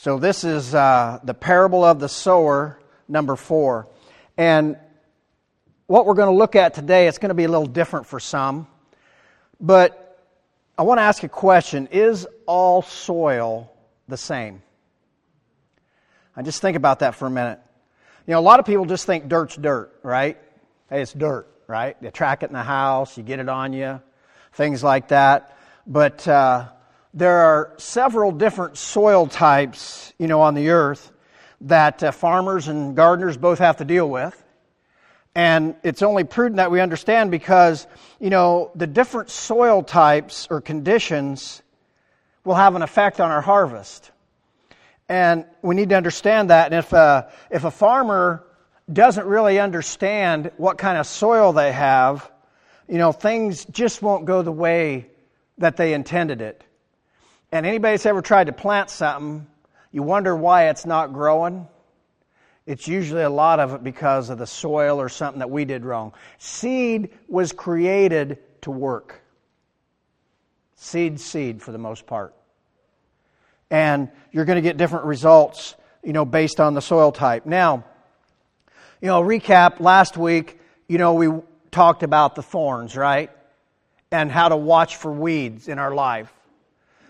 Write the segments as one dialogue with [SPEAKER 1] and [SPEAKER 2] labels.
[SPEAKER 1] So, this is uh, the parable of the sower, number four. And what we're going to look at today, it's going to be a little different for some. But I want to ask a question Is all soil the same? I just think about that for a minute. You know, a lot of people just think dirt's dirt, right? Hey, it's dirt, right? You track it in the house, you get it on you, things like that. But uh, there are several different soil types, you know, on the earth that uh, farmers and gardeners both have to deal with. And it's only prudent that we understand because, you know, the different soil types or conditions will have an effect on our harvest. And we need to understand that. And if a, if a farmer doesn't really understand what kind of soil they have, you know, things just won't go the way that they intended it. And anybody that's ever tried to plant something, you wonder why it's not growing. It's usually a lot of it because of the soil or something that we did wrong. Seed was created to work. Seed, seed for the most part. And you're going to get different results, you know, based on the soil type. Now, you know, recap last week, you know, we talked about the thorns, right? And how to watch for weeds in our life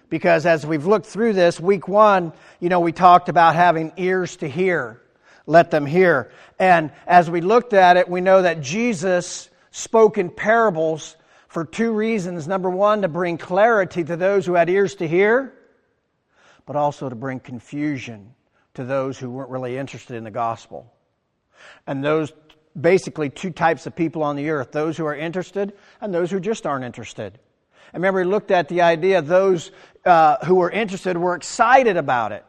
[SPEAKER 1] because as we've looked through this, week one, you know, we talked about having ears to hear. Let them hear. And as we looked at it, we know that Jesus spoke in parables for two reasons. Number one, to bring clarity to those who had ears to hear, but also to bring confusion to those who weren't really interested in the gospel. And those basically two types of people on the earth those who are interested and those who just aren't interested. And remember, we looked at the idea those uh, who were interested were excited about it.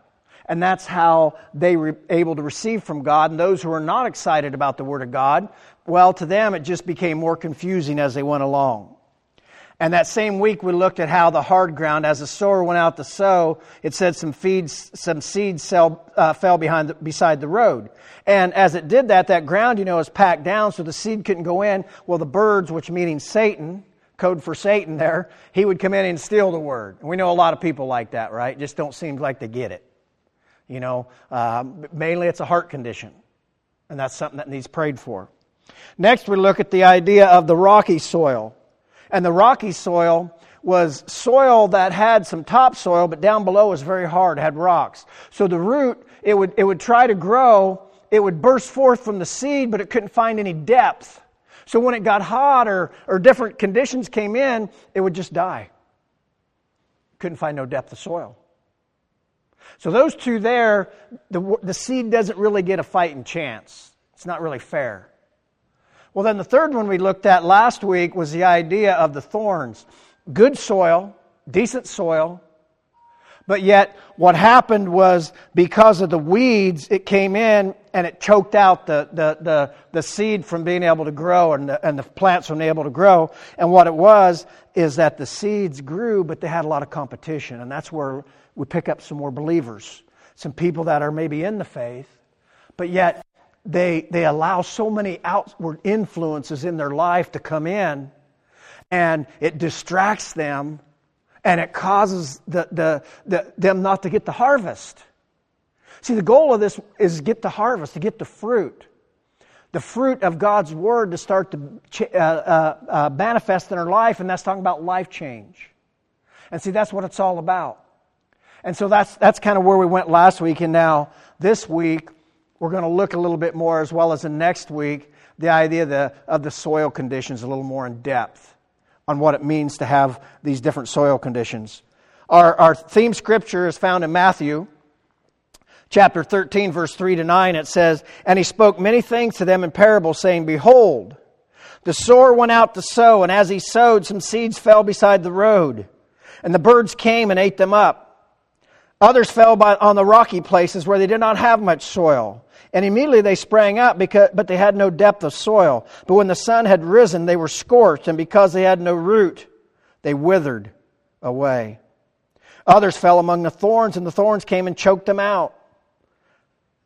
[SPEAKER 1] And that's how they were able to receive from God. And those who were not excited about the Word of God, well, to them it just became more confusing as they went along. And that same week we looked at how the hard ground, as the sower went out to sow, it said some feeds, some seeds sell, uh, fell behind the, beside the road. And as it did that, that ground, you know, is packed down so the seed couldn't go in. Well, the birds, which meaning Satan, code for Satan there, he would come in and steal the word. We know a lot of people like that, right? Just don't seem like they get it. You know, uh, mainly it's a heart condition, and that's something that needs prayed for. Next, we look at the idea of the rocky soil. And the rocky soil was soil that had some topsoil, but down below was very hard, had rocks. So the root, it would, it would try to grow, it would burst forth from the seed, but it couldn't find any depth. So when it got hot or, or different conditions came in, it would just die. Couldn't find no depth of soil. So those two there, the, the seed doesn't really get a fighting chance. It's not really fair. Well, then the third one we looked at last week was the idea of the thorns. Good soil, decent soil, but yet, what happened was because of the weeds, it came in and it choked out the, the, the, the seed from being able to grow and the, and the plants from being able to grow. And what it was is that the seeds grew, but they had a lot of competition. And that's where we pick up some more believers, some people that are maybe in the faith, but yet they, they allow so many outward influences in their life to come in, and it distracts them and it causes the, the, the, them not to get the harvest. See, the goal of this is get to harvest, to get the fruit. The fruit of God's Word to start to uh, uh, uh, manifest in our life, and that's talking about life change. And see, that's what it's all about. And so that's, that's kind of where we went last week, and now this week, we're going to look a little bit more, as well as in next week, the idea of the, of the soil conditions a little more in depth on what it means to have these different soil conditions. Our, our theme scripture is found in Matthew chapter 13, verse 3 to 9. It says, And he spoke many things to them in parables, saying, Behold, the sower went out to sow, and as he sowed, some seeds fell beside the road, and the birds came and ate them up. Others fell by, on the rocky places where they did not have much soil. And immediately they sprang up, because, but they had no depth of soil. But when the sun had risen, they were scorched, and because they had no root, they withered away. Others fell among the thorns, and the thorns came and choked them out.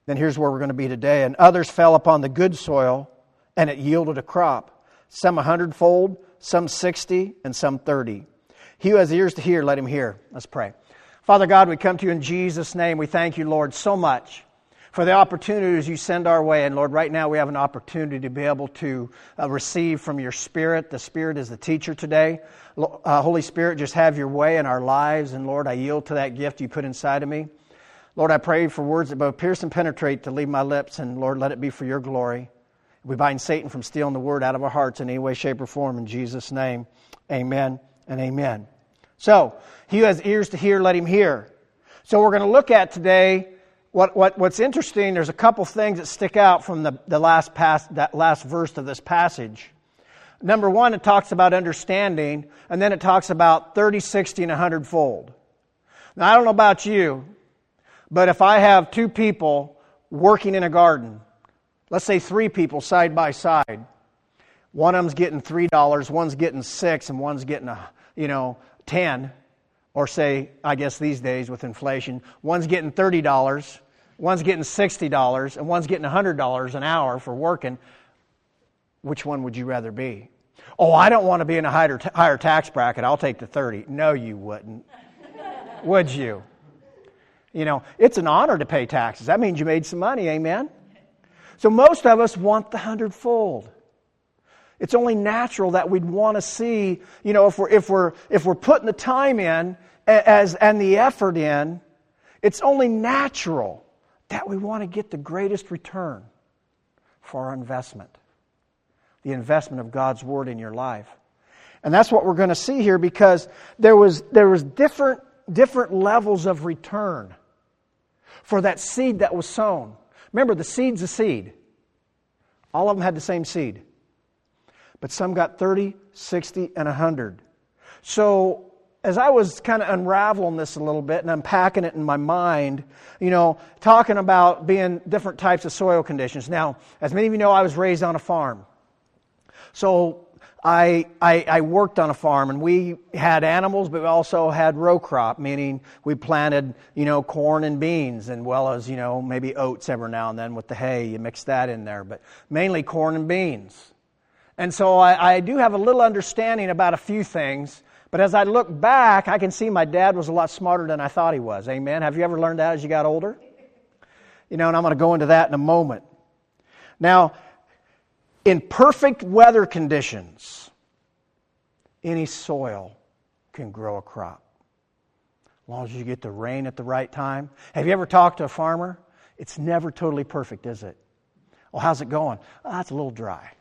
[SPEAKER 1] Then here's where we're going to be today. And others fell upon the good soil, and it yielded a crop, some a hundredfold, some sixty, and some thirty. He who has ears to hear, let him hear. Let's pray. Father God, we come to you in Jesus' name. We thank you, Lord, so much for the opportunities you send our way. And Lord, right now we have an opportunity to be able to uh, receive from your Spirit. The Spirit is the teacher today. Uh, Holy Spirit, just have your way in our lives. And Lord, I yield to that gift you put inside of me. Lord, I pray for words that both pierce and penetrate to leave my lips. And Lord, let it be for your glory. We bind Satan from stealing the word out of our hearts in any way, shape, or form. In Jesus' name, amen and amen. So, he who has ears to hear, let him hear. So, we're going to look at today what, what, what's interesting. There's a couple things that stick out from the, the last, pass, that last verse of this passage. Number one, it talks about understanding, and then it talks about 30, 60, and 100 fold. Now, I don't know about you, but if I have two people working in a garden, let's say three people side by side, one of them's getting $3, one's getting 6 and one's getting, a, you know, 10 or say, I guess these days with inflation, one's getting $30, one's getting $60, and one's getting $100 an hour for working, which one would you rather be? Oh, I don't want to be in a higher, higher tax bracket. I'll take the 30. No, you wouldn't. would you? You know, it's an honor to pay taxes. That means you made some money, amen? So most of us want the hundredfold. It's only natural that we'd want to see, you know, if we're, if we're, if we're putting the time in as, and the effort in, it's only natural that we want to get the greatest return for our investment. The investment of God's Word in your life. And that's what we're going to see here because there was, there was different, different levels of return for that seed that was sown. Remember, the seed's a seed. All of them had the same seed but some got 30, 60, and 100. So as I was kind of unraveling this a little bit and unpacking it in my mind, you know, talking about being different types of soil conditions. Now, as many of you know, I was raised on a farm. So I, I, I, worked on a farm and we had animals, but we also had row crop, meaning we planted, you know, corn and beans, and well as, you know, maybe oats every now and then with the hay. You mix that in there, but mainly corn and beans. And so I, I, do have a little understanding about a few things. But as I look back, I can see my dad was a lot smarter than I thought he was. Amen. Have you ever learned that as you got older? You know, and I'm going to go into that in a moment. Now, in perfect weather conditions, any soil can grow a crop. As long as you get the rain at the right time. Have you ever talked to a farmer? It's never totally perfect, is it? Well, how's it going? Oh, it's a little dry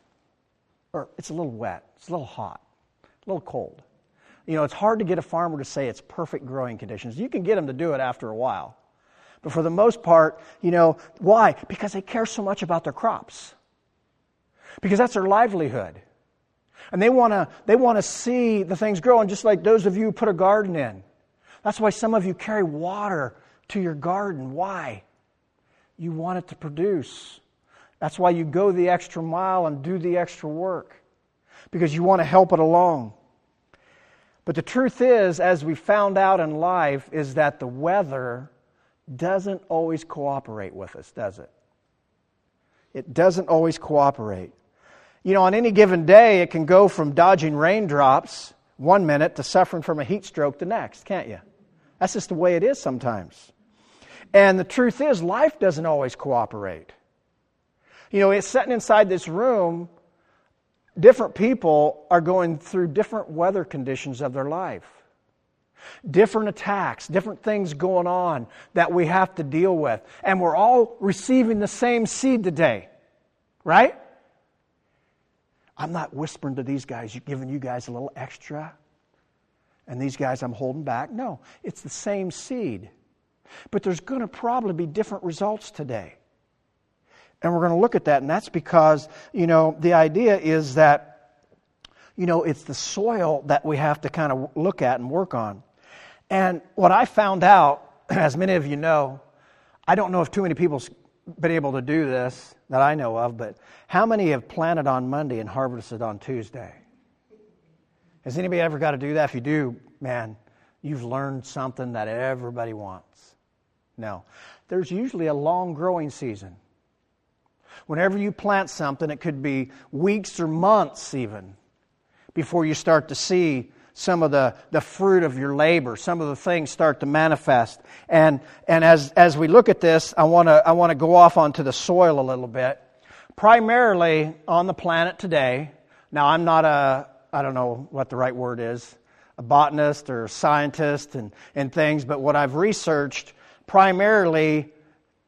[SPEAKER 1] or it's a little wet, it's a little hot, a little cold. You know, it's hard to get a farmer to say it's perfect growing conditions. You can get them to do it after a while. But for the most part, you know, why? Because they care so much about their crops. Because that's their livelihood. And they want to they want to see the things grow and just like those of you who put a garden in. That's why some of you carry water to your garden. Why? You want it to produce. That's why you go the extra mile and do the extra work, because you want to help it along. But the truth is, as we found out in life, is that the weather doesn't always cooperate with us, does it? It doesn't always cooperate. You know, on any given day, it can go from dodging raindrops one minute to suffering from a heat stroke the next, can't you? That's just the way it is sometimes. And the truth is, life doesn't always cooperate. You know, it's sitting inside this room, different people are going through different weather conditions of their life. Different attacks, different things going on that we have to deal with. And we're all receiving the same seed today, right? I'm not whispering to these guys, giving you guys a little extra, and these guys I'm holding back. No, it's the same seed. But there's going to probably be different results today. And we're going to look at that, and that's because, you know, the idea is that, you know, it's the soil that we have to kind of look at and work on. And what I found out, as many of you know, I don't know if too many people's been able to do this that I know of, but how many have planted on Monday and harvested on Tuesday? Has anybody ever got to do that? If you do, man, you've learned something that everybody wants. No. There's usually a long growing season. Whenever you plant something, it could be weeks or months even before you start to see some of the, the fruit of your labor. Some of the things start to manifest. And, and as, as we look at this, I want to I wanna go off onto the soil a little bit. Primarily on the planet today, now I'm not a, I don't know what the right word is, a botanist or a scientist and, and things, but what I've researched, primarily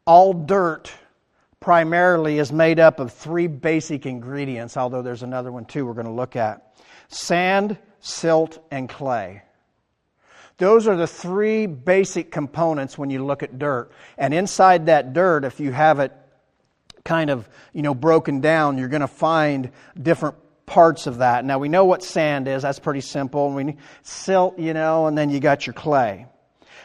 [SPEAKER 1] all dirt primarily is made up of three basic ingredients, although there's another one too we're going to look at sand, silt, and clay. Those are the three basic components when you look at dirt. And inside that dirt, if you have it kind of, you know, broken down, you're going to find different parts of that. Now we know what sand is, that's pretty simple. And we silt, you know, and then you got your clay.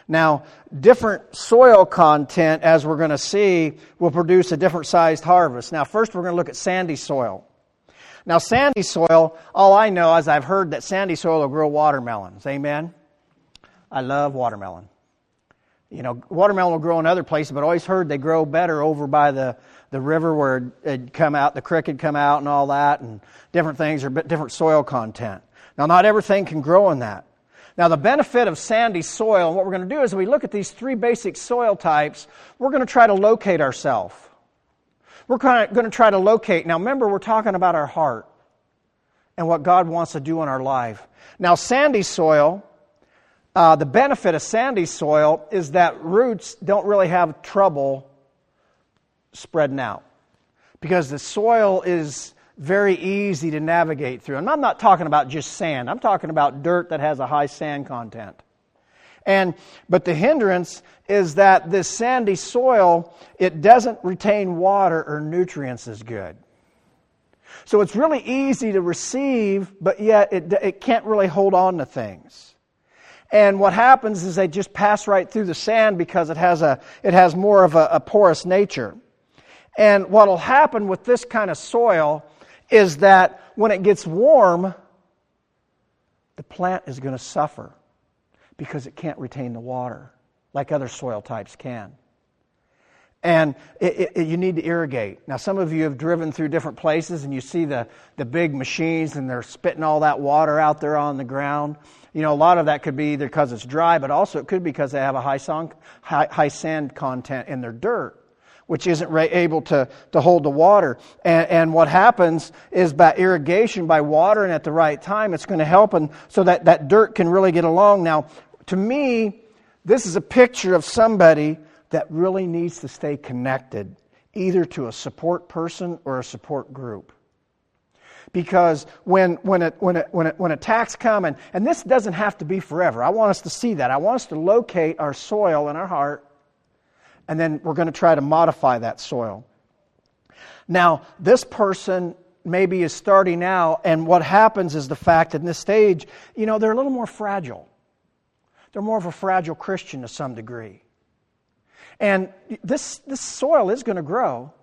[SPEAKER 1] Now, different soil content, as we're going to see, will produce a different sized harvest. Now, first we're going to look at sandy soil. Now, sandy soil, all I know is I've heard that sandy soil will grow watermelons. Amen? I love watermelon. You know, watermelon will grow in other places, but I always heard they grow better over by the, the river where it'd come out, the creek had come out and all that, and different things are different soil content. Now, not everything can grow in that. Now, the benefit of sandy soil, and what we're going to do is we look at these three basic soil types, we're going to try to locate ourselves. We're going to try to locate. Now, remember, we're talking about our heart and what God wants to do in our life. Now, sandy soil, uh, the benefit of sandy soil is that roots don't really have trouble spreading out because the soil is very easy to navigate through. And I'm not talking about just sand, I'm talking about dirt that has a high sand content. And, but the hindrance is that this sandy soil, it doesn't retain water or nutrients as good. So it's really easy to receive, but yet it, it can't really hold on to things. And what happens is they just pass right through the sand because it has, a, it has more of a, a porous nature. And what will happen with this kind of soil is that when it gets warm, the plant is going to suffer because it can't retain the water like other soil types can. And it, it, you need to irrigate. Now, some of you have driven through different places and you see the, the big machines and they're spitting all that water out there on the ground. You know, a lot of that could be either because it's dry, but also it could be because they have a high, song, high, high sand content in their dirt which isn't able to, to hold the water. And, and what happens is by irrigation, by watering at the right time, it's going to help and so that, that dirt can really get along. Now, to me, this is a picture of somebody that really needs to stay connected, either to a support person or a support group. Because when, when, it, when, it, when, it, when attacks come, and, and this doesn't have to be forever, I want us to see that. I want us to locate our soil in our heart and then we're going to try to modify that soil. Now, this person maybe is starting out, and what happens is the fact that in this stage, you know, they're a little more fragile. They're more of a fragile Christian to some degree. And this, this soil is going to grow.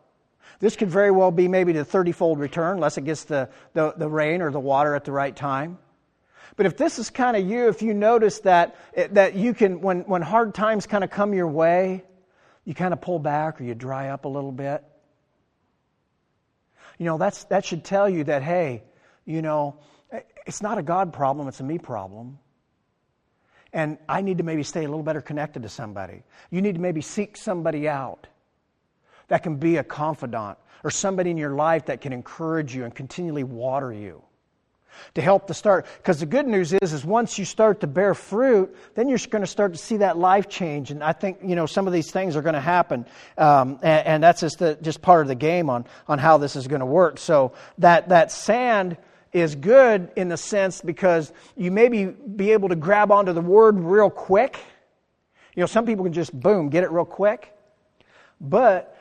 [SPEAKER 1] This could very well be maybe the 30 fold return, unless it gets the, the, the, rain or the water at the right time. But if this is kind of you, if you notice that, that you can, when, when hard times kind of come your way, you kind of pull back or you dry up a little bit. You know, that's, that should tell you that, hey, you know, it's not a God problem, it's a me problem. And I need to maybe stay a little better connected to somebody. You need to maybe seek somebody out that can be a confidant or somebody in your life that can encourage you and continually water you to help to start. Because the good news is, is once you start to bear fruit, then you're going to start to see that life change. And I think you know some of these things are going to happen, um, and, and, that's just the, just part of the game on on how this is going to work. So that that sand is good in the sense because you maybe be able to grab onto the word real quick. You know, some people can just boom get it real quick, but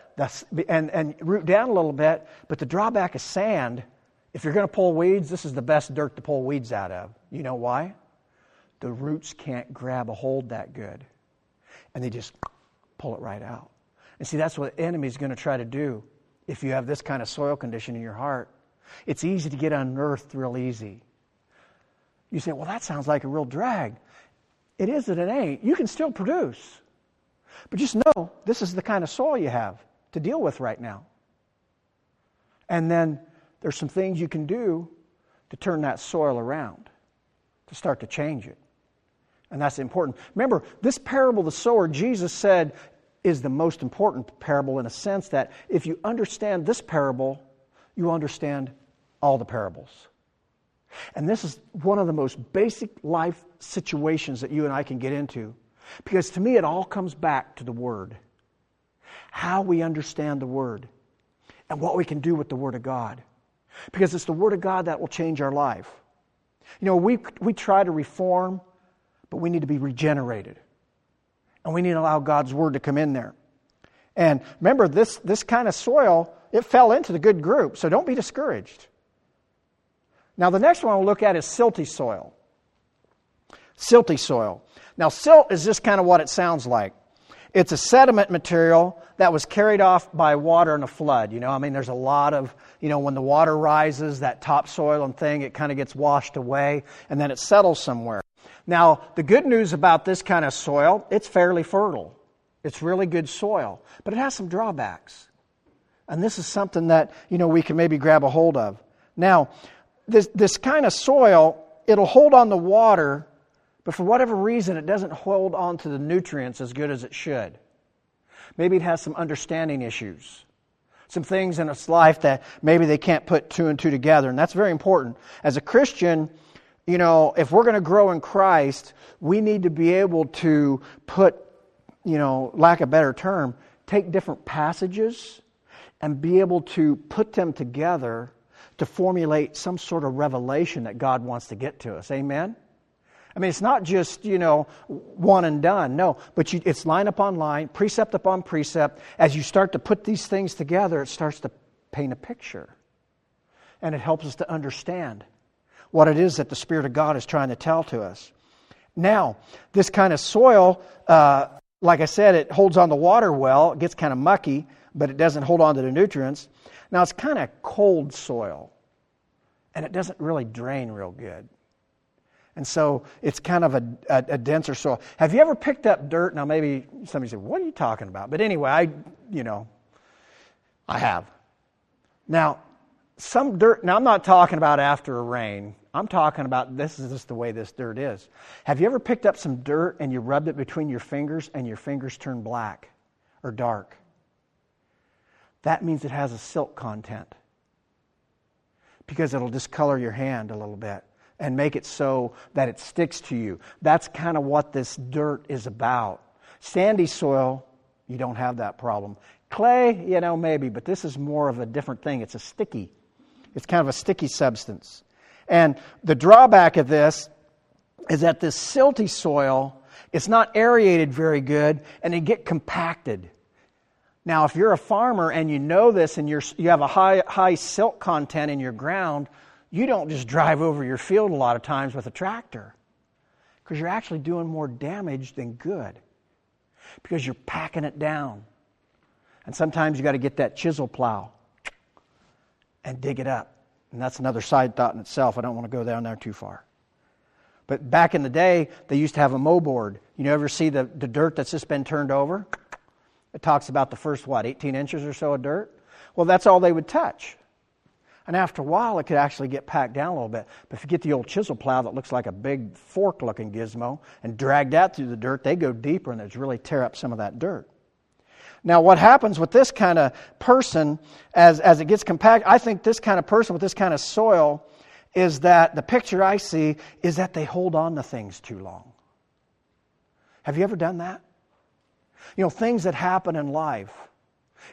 [SPEAKER 1] and and root down a little bit. But the drawback is sand if you're going to pull weeds, this is the best dirt to pull weeds out of. You know why? The roots can't grab a hold that good. And they just pull it right out. And see, that's what the enemy's going to try to do if you have this kind of soil condition in your heart. It's easy to get unearthed real easy. You say, well, that sounds like a real drag. It is and it ain't. You can still produce. But just know this is the kind of soil you have to deal with right now. And then there's some things you can do to turn that soil around. to start to change it. And that's important. Remember, this parable the sower, Jesus said, is the most important parable in a sense that if you understand this parable, you understand all the parables. And this is one of the most basic life situations that you and I can get into. Because to me, it all comes back to the Word. How we understand the Word and what we can do with the Word of God. Because it's the Word of God that will change our life. You know, we, we try to reform, but we need to be regenerated. And we need to allow God's Word to come in there. And remember, this, this kind of soil, it fell into the good group, so don't be discouraged. Now, the next one we'll look at is silty soil. Silty soil. Now, silt is just kind of what it sounds like. It's a sediment material that was carried off by water in a flood. You know, I mean, there's a lot of, you know, when the water rises, that topsoil and thing, it kind of gets washed away and then it settles somewhere. Now, the good news about this kind of soil, it's fairly fertile. It's really good soil, but it has some drawbacks. And this is something that, you know, we can maybe grab a hold of. Now, this, this kind of soil, it'll hold on the water, but for whatever reason, it doesn't hold on to the nutrients as good as it should. Maybe it has some understanding issues, some things in its life that maybe they can't put two and two together, and that's very important. As a Christian, you know, if we're going to grow in Christ, we need to be able to put, you know, lack a better term, take different passages and be able to put them together to formulate some sort of revelation that God wants to get to us. Amen? I mean, it's not just, you know, one and done. No, but you, it's line upon line, precept upon precept. As you start to put these things together, it starts to paint a picture. And it helps us to understand what it is that the Spirit of God is trying to tell to us. Now, this kind of soil, uh, like I said, it holds on the water well. It gets kind of mucky, but it doesn't hold on to the nutrients. Now, it's kind of cold soil, and it doesn't really drain real good. And so it's kind of a, a, a, denser soil. Have you ever picked up dirt? Now, maybe somebody said, What are you talking about? But anyway, I, you know, I have. Now, some dirt, now I'm not talking about after a rain. I'm talking about this is just the way this dirt is. Have you ever picked up some dirt and you rubbed it between your fingers and your fingers turned black or dark? That means it has a silt content because it'll discolor your hand a little bit and make it so that it sticks to you. That's kind of what this dirt is about. Sandy soil, you don't have that problem. Clay, you know, maybe, but this is more of a different thing. It's a sticky, it's kind of a sticky substance. And the drawback of this is that this silty soil, it's not aerated very good and it get compacted. Now, if you're a farmer and you know this and you're, you have a high, high silt content in your ground, you don't just drive over your field a lot of times with a tractor because you're actually doing more damage than good because you're packing it down. And sometimes you got to get that chisel plow and dig it up. And that's another side thought in itself. I don't want to go down there too far. But back in the day, they used to have a moldboard. You ever see the, the dirt that's just been turned over? It talks about the first, what, 18 inches or so of dirt? Well, that's all they would touch. And after a while, it could actually get packed down a little bit. But if you get the old chisel plow that looks like a big fork looking gizmo and drag that through the dirt, they go deeper and it's really tear up some of that dirt. Now, what happens with this kind of person as, as it gets compacted, I think this kind of person with this kind of soil is that the picture I see is that they hold on to things too long. Have you ever done that? You know, things that happen in life.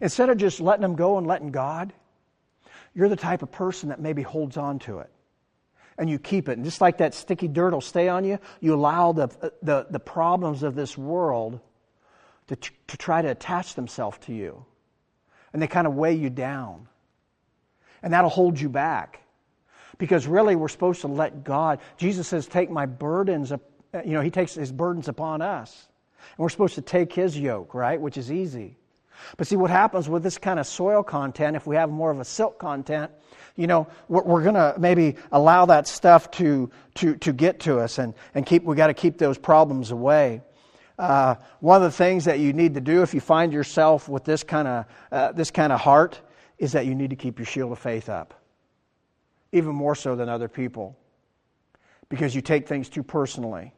[SPEAKER 1] Instead of just letting them go and letting God, you're the type of person that maybe holds on to it. And you keep it. And just like that sticky dirt will stay on you, you allow the, the, the problems of this world to, to try to attach themselves to you. And they kind of weigh you down. And that'll hold you back. Because really, we're supposed to let God. Jesus says, Take my burdens. You know, He takes His burdens upon us. And we're supposed to take his yoke, right? Which is easy. But see, what happens with this kind of soil content, if we have more of a silt content, you know, we're, going to maybe allow that stuff to, to, to get to us and, and keep, we got to keep those problems away. Uh, one of the things that you need to do if you find yourself with this kind of, uh, this kind of heart is that you need to keep your shield of faith up, even more so than other people. because you take things too personally.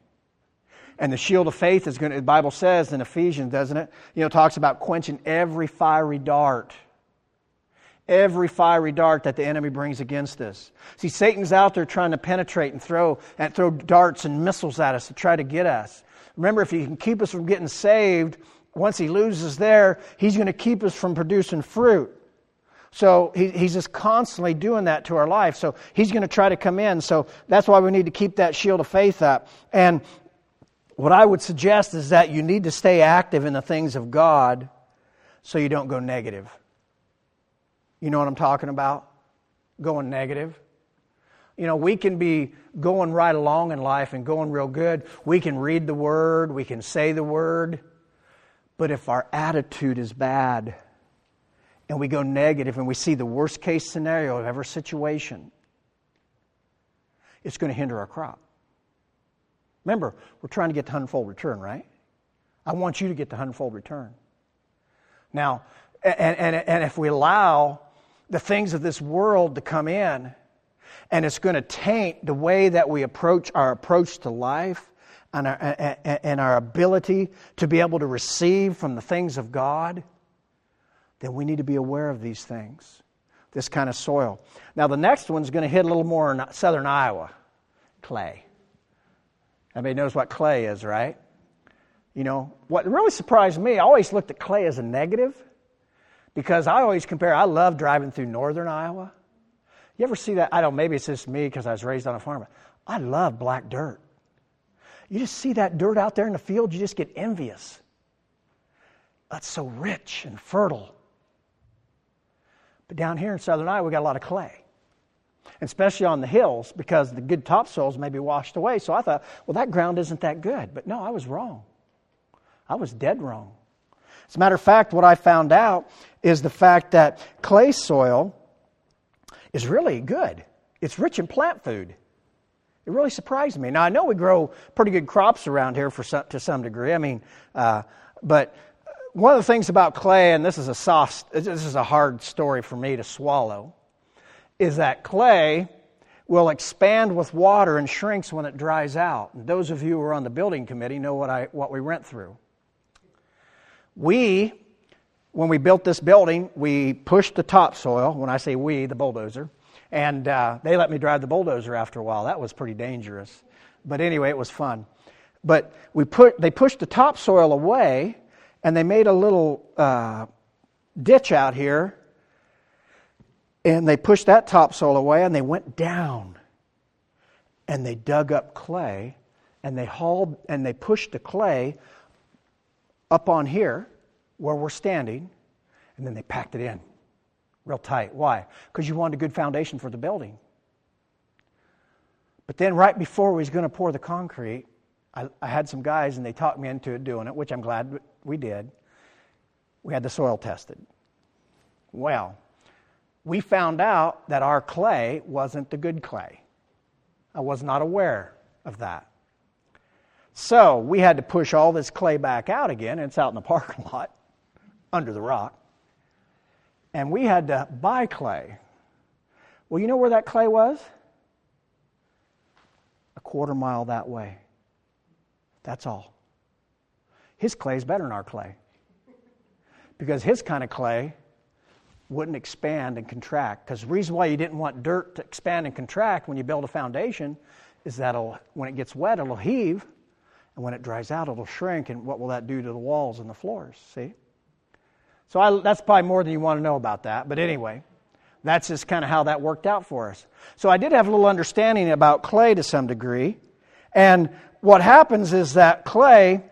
[SPEAKER 1] And the shield of faith is going to, the Bible says in Ephesians, doesn't it? You know, talks about quenching every fiery dart. Every fiery dart that the enemy brings against us. See, Satan's out there trying to penetrate and throw, and throw darts and missiles at us to try to get us. Remember, if he can keep us from getting saved, once he loses there, he's going to keep us from producing fruit. So he, he's just constantly doing that to our life. So he's going to try to come in. So that's why we need to keep that shield of faith up. And what I would suggest is that you need to stay active in the things of God so you don't go negative. You know what I'm talking about? Going negative. You know, we can be going right along in life and going real good. We can read the Word, we can say the Word, but if our attitude is bad and we go negative and we see the worst case scenario of every situation, it's going to hinder our crop. Remember, we're trying to get the hundredfold return, right? I want you to get the hundredfold return. Now, and, and, and if we allow the things of this world to come in, and it's going to taint the way that we approach our approach to life and our, and our ability to be able to receive from the things of God, then we need to be aware of these things, this kind of soil. Now, the next one's going to hit a little more in southern Iowa clay. Everybody knows what clay is, right? You know, what really surprised me, I always looked at clay as a negative because I always compare, I love driving through northern Iowa. You ever see that? I don't maybe it's just me because I was raised on a farm. I love black dirt. You just see that dirt out there in the field, you just get envious. That's so rich and fertile. But down here in southern Iowa, we got a lot of clay especially on the hills because the good topsoils may be washed away. So I thought, well, that ground isn't that good. But no, I was wrong. I was dead wrong. As a matter of fact, what I found out is the fact that clay soil is really good. It's rich in plant food. It really surprised me. Now I know we grow pretty good crops around here for some, to some degree. I mean, uh, but one of the things about clay, and this is a soft, this is a hard story for me to swallow is that clay will expand with water and shrinks when it dries out. And those of you who are on the building committee know what, I, what we went through. We, when we built this building, we pushed the topsoil. When I say we, the bulldozer. And uh, they let me drive the bulldozer after a while. That was pretty dangerous. But anyway, it was fun. But we put, they pushed the topsoil away and they made a little uh, ditch out here and they pushed that topsoil away and they went down and they dug up clay and they hauled and they pushed the clay up on here where we're standing and then they packed it in real tight. Why? Because you wanted a good foundation for the building. But then, right before we was going to pour the concrete, I, I, had some guys and they talked me into doing it, which I'm glad we did. We had the soil tested. Well, we found out that our clay wasn't the good clay. I was not aware of that. So we had to push all this clay back out again. It's out in the parking lot under the rock. And we had to buy clay. Well, you know where that clay was? A quarter mile that way. That's all. His clay is better than our clay. Because his kind of clay wouldn't expand and contract. Because the reason why you didn't want dirt to expand and contract when you build a foundation is that when it gets wet, it'll heave, and when it dries out, it'll shrink. And what will that do to the walls and the floors? See? So I, that's probably more than you want to know about that. But anyway, that's just kind of how that worked out for us. So I did have a little understanding about clay to some degree. And what happens is that clay,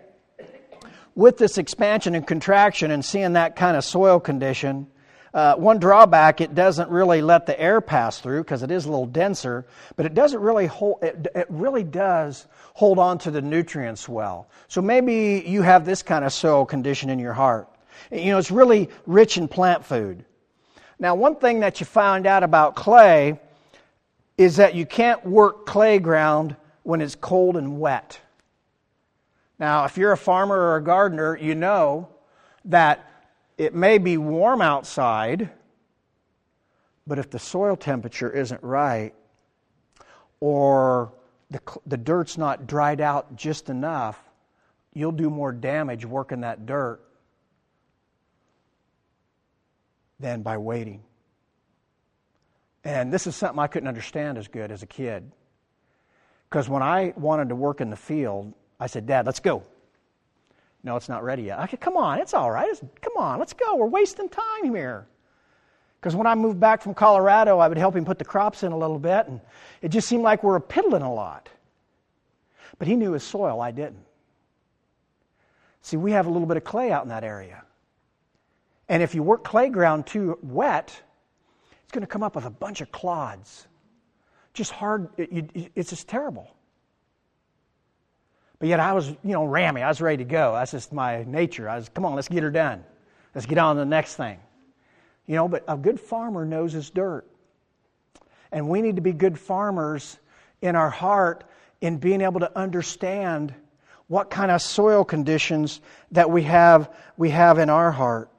[SPEAKER 1] with this expansion and contraction and seeing that kind of soil condition, uh, one drawback, it doesn't really let the air pass through because it is a little denser, but it doesn't really hold, it, it really does hold on to the nutrients well. So maybe you have this kind of soil condition in your heart. You know, it's really rich in plant food. Now, one thing that you find out about clay is that you can't work clay ground when it's cold and wet. Now, if you're a farmer or a gardener, you know that it may be warm outside, but if the soil temperature isn't right, or the, the dirt's not dried out just enough, you'll do more damage working that dirt than by waiting. And this is something I couldn't understand as good as a kid. Because when I wanted to work in the field, I said, Dad, let's go. No, it's not ready yet. Said, come on, it's all right. It's, come on, let's go. We're wasting time here. Because when I moved back from Colorado, I would help him put the crops in a little bit, and it just seemed like we were piddling a lot. But he knew his soil, I didn't. See, we have a little bit of clay out in that area. And if you work clay ground too wet, it's going to come up with a bunch of clods. Just hard, it, it's just terrible. But yet I was, you know, rammy. I was ready to go. That's just my nature. I was, come on, let's get her done. Let's get on to the next thing. You know, but a good farmer knows his dirt. And we need to be good farmers in our heart in being able to understand what kind of soil conditions that we have we have in our heart.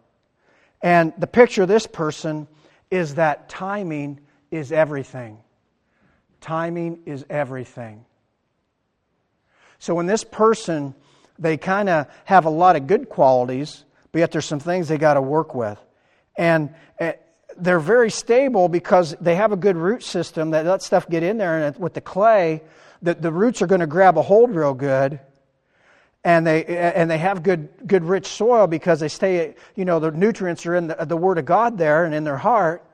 [SPEAKER 1] And the picture of this person is that timing is everything. Timing is everything. So when this person they kind of have a lot of good qualities, but yet there's some things they got to work with. And eh, they're very stable because they have a good root system that let stuff get in there. And with the clay, the, the roots are going to grab a hold real good. And they, eh, and they have good, good rich soil because they stay, you know, the nutrients are in the, the Word of God there and in their heart.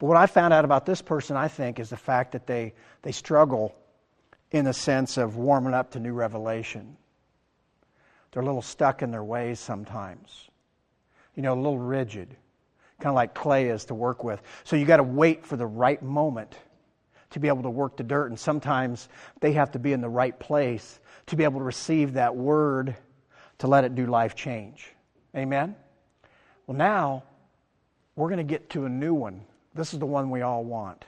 [SPEAKER 1] But what I found out about this person, I think, is the fact that they, they struggle in the sense of warming up to new revelation. They're a little stuck in their ways sometimes, you know, a little rigid kind of like clay is to work with. So you got to wait for the right moment to be able to work the dirt. And sometimes they have to be in the right place to be able to receive that word to let it do life change. Amen? Well, now we're going to get to a new one. This is the one we all want.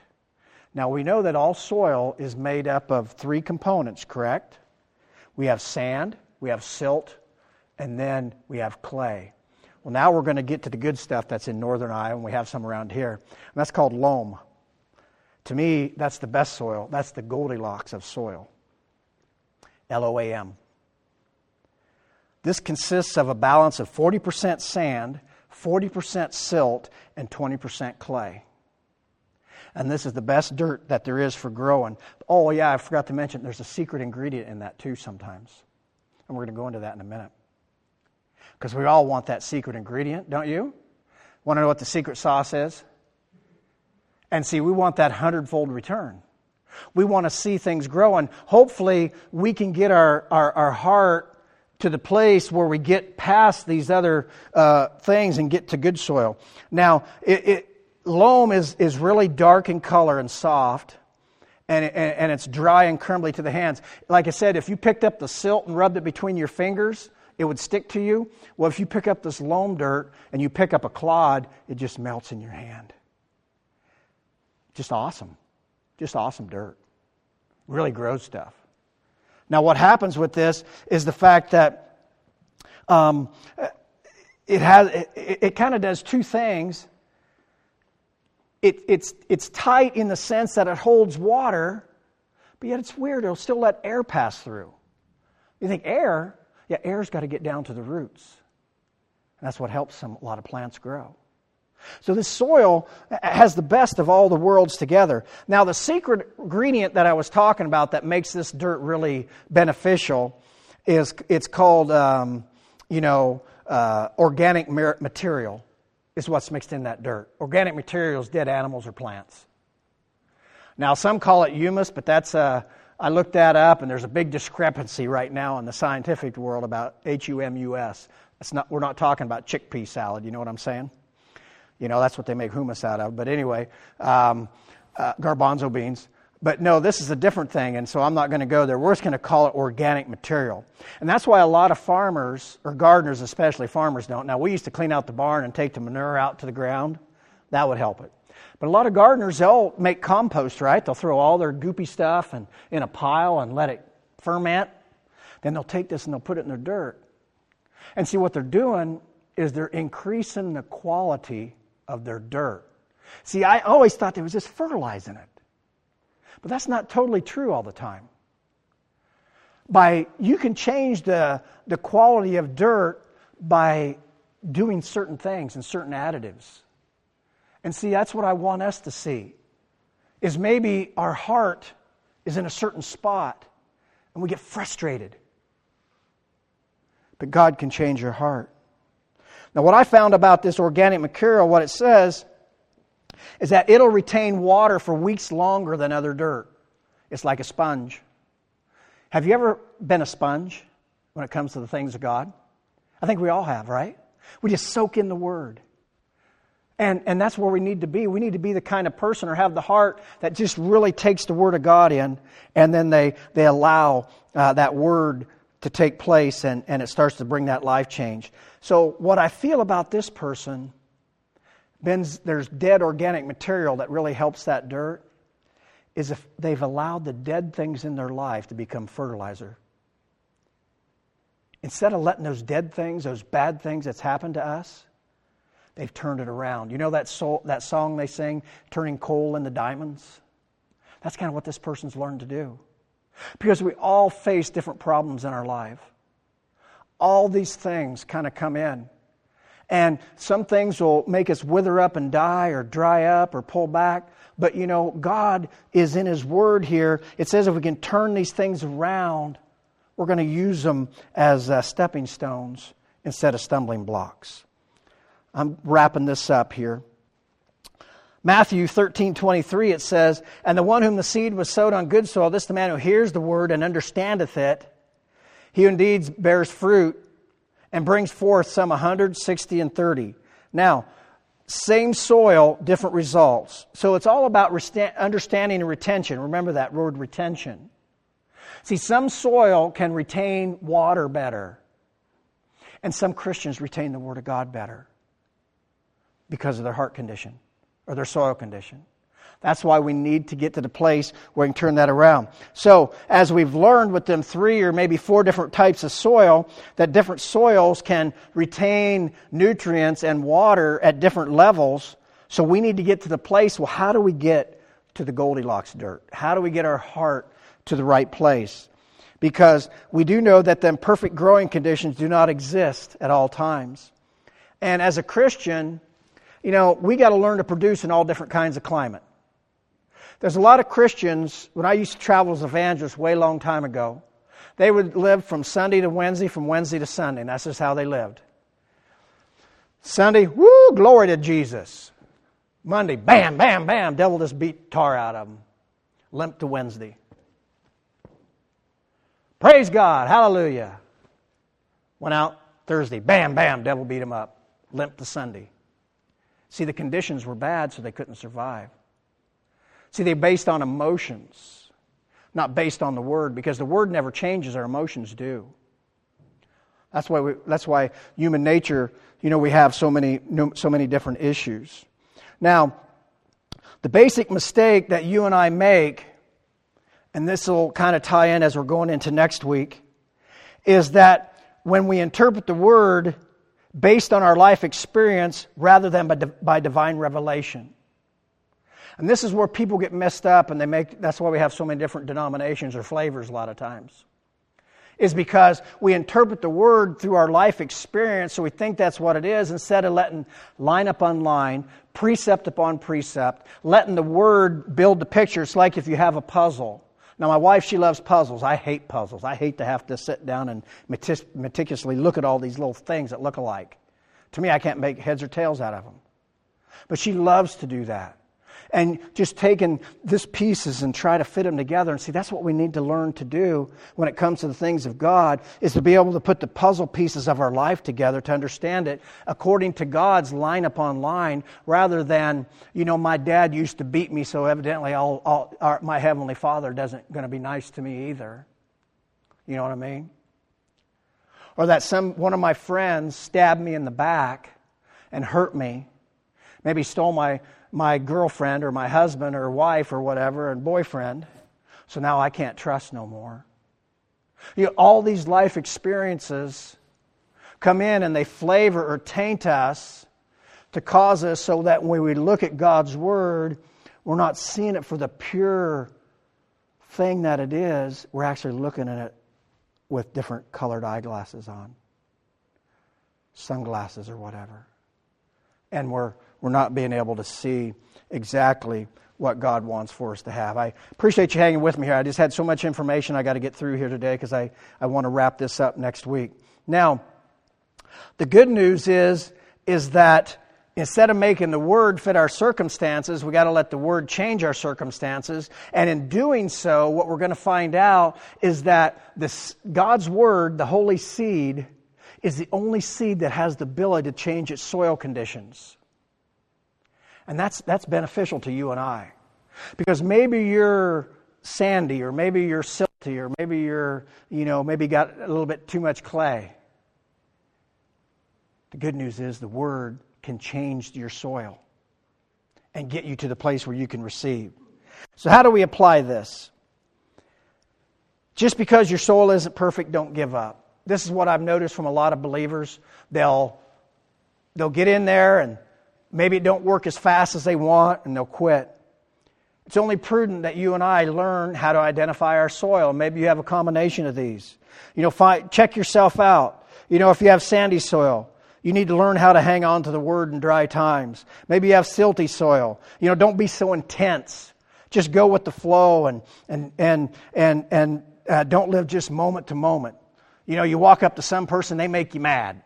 [SPEAKER 1] Now, we know that all soil is made up of three components, correct? We have sand, we have silt, and then we have clay. Well, now we're going to get to the good stuff that's in northern Iowa, and we have some around here. And that's called loam. To me, that's the best soil. That's the Goldilocks of soil. L O A M. This consists of a balance of 40% sand, 40% silt, and 20% clay. And this is the best dirt that there is for growing. Oh, yeah, I forgot to mention there's a secret ingredient in that too sometimes. And we're going to go into that in a minute. Because we all want that secret ingredient, don't you? Want to know what the secret sauce is? And see, we want that hundredfold return. We want to see things grow, and hopefully, we can get our, our, our heart to the place where we get past these other uh, things and get to good soil. Now, it, it, loam is, is really dark in color and soft, and, and, and it's dry and crumbly to the hands. Like I said, if you picked up the silt and rubbed it between your fingers, it would stick to you. Well, if you pick up this loam dirt and you pick up a clod, it just melts in your hand. Just awesome. Just awesome dirt. Really grows stuff. Now, what happens with this is the fact that um, it has it, it kind of does two things. It, it's, it's tight in the sense that it holds water, but yet it's weird. It'll still let air pass through. You think air? Yeah, air's got to get down to the roots. And that's what helps some, a lot of plants grow. So this soil has the best of all the worlds together. Now, the secret ingredient that I was talking about that makes this dirt really beneficial is it's called, um, you know, uh, organic material. Is what's mixed in that dirt. Organic materials, dead animals or plants. Now, some call it humus, but that's a I looked that up, and there's a big discrepancy right now in the scientific world about H U M U S. Not, we're not talking about chickpea salad, you know what I'm saying? You know, that's what they make hummus out of. But anyway, um, uh, garbanzo beans. But no, this is a different thing, and so I'm not going to go there. We're just going to call it organic material. And that's why a lot of farmers, or gardeners especially, farmers don't. Now, we used to clean out the barn and take the manure out to the ground. That would help it. But a lot of gardeners, they'll make compost, right? They'll throw all their goopy stuff and, in a pile and let it ferment. Then they'll take this and they'll put it in their dirt. And see, what they're doing is they're increasing the quality of their dirt. See, I always thought they was just fertilizing it. But that's not totally true all the time. by you can change the, the quality of dirt by doing certain things and certain additives. And see, that's what I want us to see. Is maybe our heart is in a certain spot and we get frustrated. But God can change your heart. Now, what I found about this organic material, what it says, is that it'll retain water for weeks longer than other dirt. It's like a sponge. Have you ever been a sponge when it comes to the things of God? I think we all have, right? We just soak in the Word. And, and that's where we need to be. We need to be the kind of person or have the heart that just really takes the Word of God in, and then they, they allow uh, that Word to take place, and, and it starts to bring that life change. So, what I feel about this person, Ben's, there's dead organic material that really helps that dirt, is if they've allowed the dead things in their life to become fertilizer. Instead of letting those dead things, those bad things that's happened to us, they've turned it around. You know that, soul, that song they sing, Turning Coal into Diamonds? That's kind of what this person's learned to do. Because we all face different problems in our life. All these things kind of come in. And some things will make us wither up and die or dry up or pull back. But you know, God is in His Word here. It says if we can turn these things around, we're going to use them as uh, stepping stones instead of stumbling blocks. I'm wrapping this up here. Matthew 13, 23, it says, And the one whom the seed was sowed on good soil, this the man who hears the word and understandeth it, he indeed bears fruit and brings forth some hundred, sixty, and 30. Now, same soil, different results. So it's all about understanding and retention. Remember that word retention. See, some soil can retain water better, and some Christians retain the Word of God better because of their heart condition or their soil condition. That's why we need to get to the place where we can turn that around. So, as we've learned with them three or maybe four different types of soil, that different soils can retain nutrients and water at different levels. So, we need to get to the place well, how do we get to the Goldilocks dirt? How do we get our heart to the right place? Because we do know that the perfect growing conditions do not exist at all times. And as a Christian, you know, we got to learn to produce in all different kinds of climate. There's a lot of Christians, when I used to travel as evangelist way long time ago, they would live from Sunday to Wednesday, from Wednesday to Sunday, and that's just how they lived. Sunday, woo, glory to Jesus. Monday, bam, bam, bam, devil just beat tar out of them. Limp to Wednesday. Praise God, hallelujah. Went out Thursday, bam, bam, devil beat him up. Limp to Sunday. See, the conditions were bad, so they couldn't survive. See, they're based on emotions, not based on the Word, because the Word never changes, our emotions do. That's why, we, that's why human nature, you know, we have so many, so many different issues. Now, the basic mistake that you and I make, and this will kind of tie in as we're going into next week, is that when we interpret the Word, based on our life experience rather than by, by divine revelation. And this is where people get messed up, and they make that's why we have so many different denominations or flavors a lot of times. Is because we interpret the word through our life experience, so we think that's what it is, instead of letting line upon line, precept upon precept, letting the word build the picture. It's like if you have a puzzle. Now, my wife, she loves puzzles. I hate puzzles. I hate to have to sit down and meticulously look at all these little things that look alike. To me, I can't make heads or tails out of them. But she loves to do that and just taking this pieces and try to fit them together. And see that's what we need to learn to do when it comes to the things of God is to be able to put the puzzle pieces of our life together to understand it according to God's line upon line rather than you know my dad used to beat me so evidently our, my heavenly father doesn't going to be nice to me either. You know what I mean? Or that some one of my friends stabbed me in the back and hurt me maybe stole my my girlfriend or my husband or wife or whatever and boyfriend. So now I can't trust no more. You know, all these life experiences come in and they flavor or taint us to cause us so that when we look at God's Word, we're not seeing it for the pure thing that it is. We're actually looking at it with different colored eyeglasses on, sunglasses or whatever. And we're, we're not being able to see exactly what God wants for us to have. I appreciate you hanging with me here. I just had so much information I got to get through here today because I, I want to wrap this up next week. Now, the good news is, is that instead of making the word fit our circumstances, we got to let the word change our circumstances. And in doing so, what we're going to find out is that this, God's word, the holy seed, is the only seed that has the ability to change its soil conditions. And that's, that's beneficial to you and I. Because maybe you're sandy, or maybe you're silty, or maybe you're, you know, maybe got a little bit too much clay. The good news is the Word can change your soil and get you to the place where you can receive. So, how do we apply this? Just because your soil isn't perfect, don't give up. This is what I've noticed from a lot of believers. They'll, they'll get in there and maybe it don't work as fast as they want and they'll quit. It's only prudent that you and I learn how to identify our soil. Maybe you have a combination of these. You know, find, check yourself out. You know, if you have sandy soil, you need to learn how to hang on to the word in dry times. Maybe you have silty soil. You know, don't be so intense. Just go with the flow and, and, and, and, and uh, don't live just moment to moment. You know, you walk up to some person, they make you mad.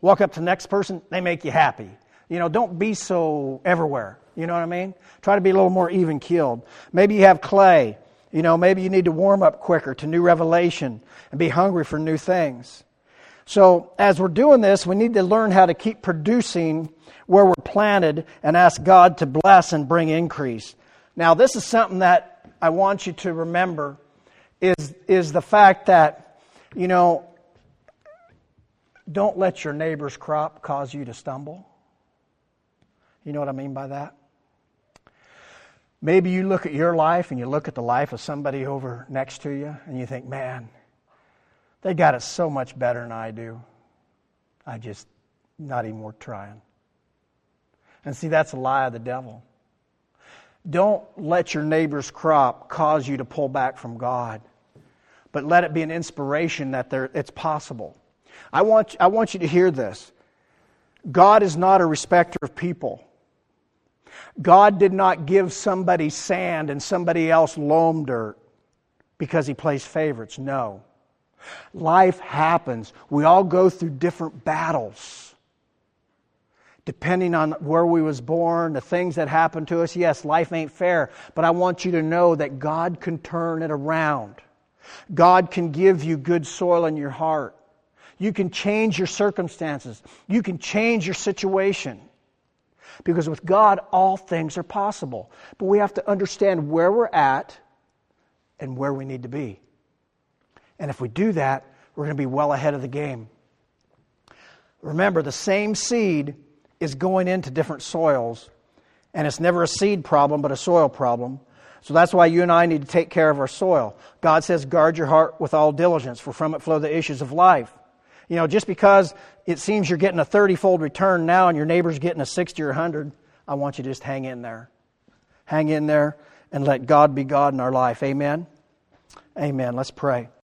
[SPEAKER 1] Walk up to the next person, they make you happy. You know, don't be so everywhere. You know what I mean? Try to be a little more even keeled. Maybe you have clay. You know, maybe you need to warm up quicker to new revelation and be hungry for new things. So, as we're doing this, we need to learn how to keep producing where we're planted and ask God to bless and bring increase. Now, this is something that I want you to remember is, is the fact that, you know, don't let your neighbor's crop cause you to stumble. You know what I mean by that? Maybe you look at your life and you look at the life of somebody over next to you and you think, man, they got it so much better than I do. I just not even worth trying. And see, that's a lie of the devil. Don't let your neighbor's crop cause you to pull back from God, but let it be an inspiration that there, it's possible. I want, I want you to hear this. God is not a respecter of people. God did not give somebody sand and somebody else loam dirt because he plays favorites. No. Life happens. We all go through different battles. Depending on where we was born, the things that happen to us, yes, life ain't fair, but I want you to know that God can turn it around. God can give you good soil in your heart. You can change your circumstances. You can change your situation. Because with God, all things are possible. But we have to understand where we're at and where we need to be. And if we do that, we're going to be well ahead of the game. Remember, the same seed is going into different soils, and it's never a seed problem, but a soil problem. So that's why you and I need to take care of our soil. God says, guard your heart with all diligence, for from it flow the issues of life. You know, just because it seems you're getting a 30 fold return now and your neighbor's getting a 60 or 100, I want you to just hang in there. Hang in there and let God be God in our life. Amen. Amen. Let's pray.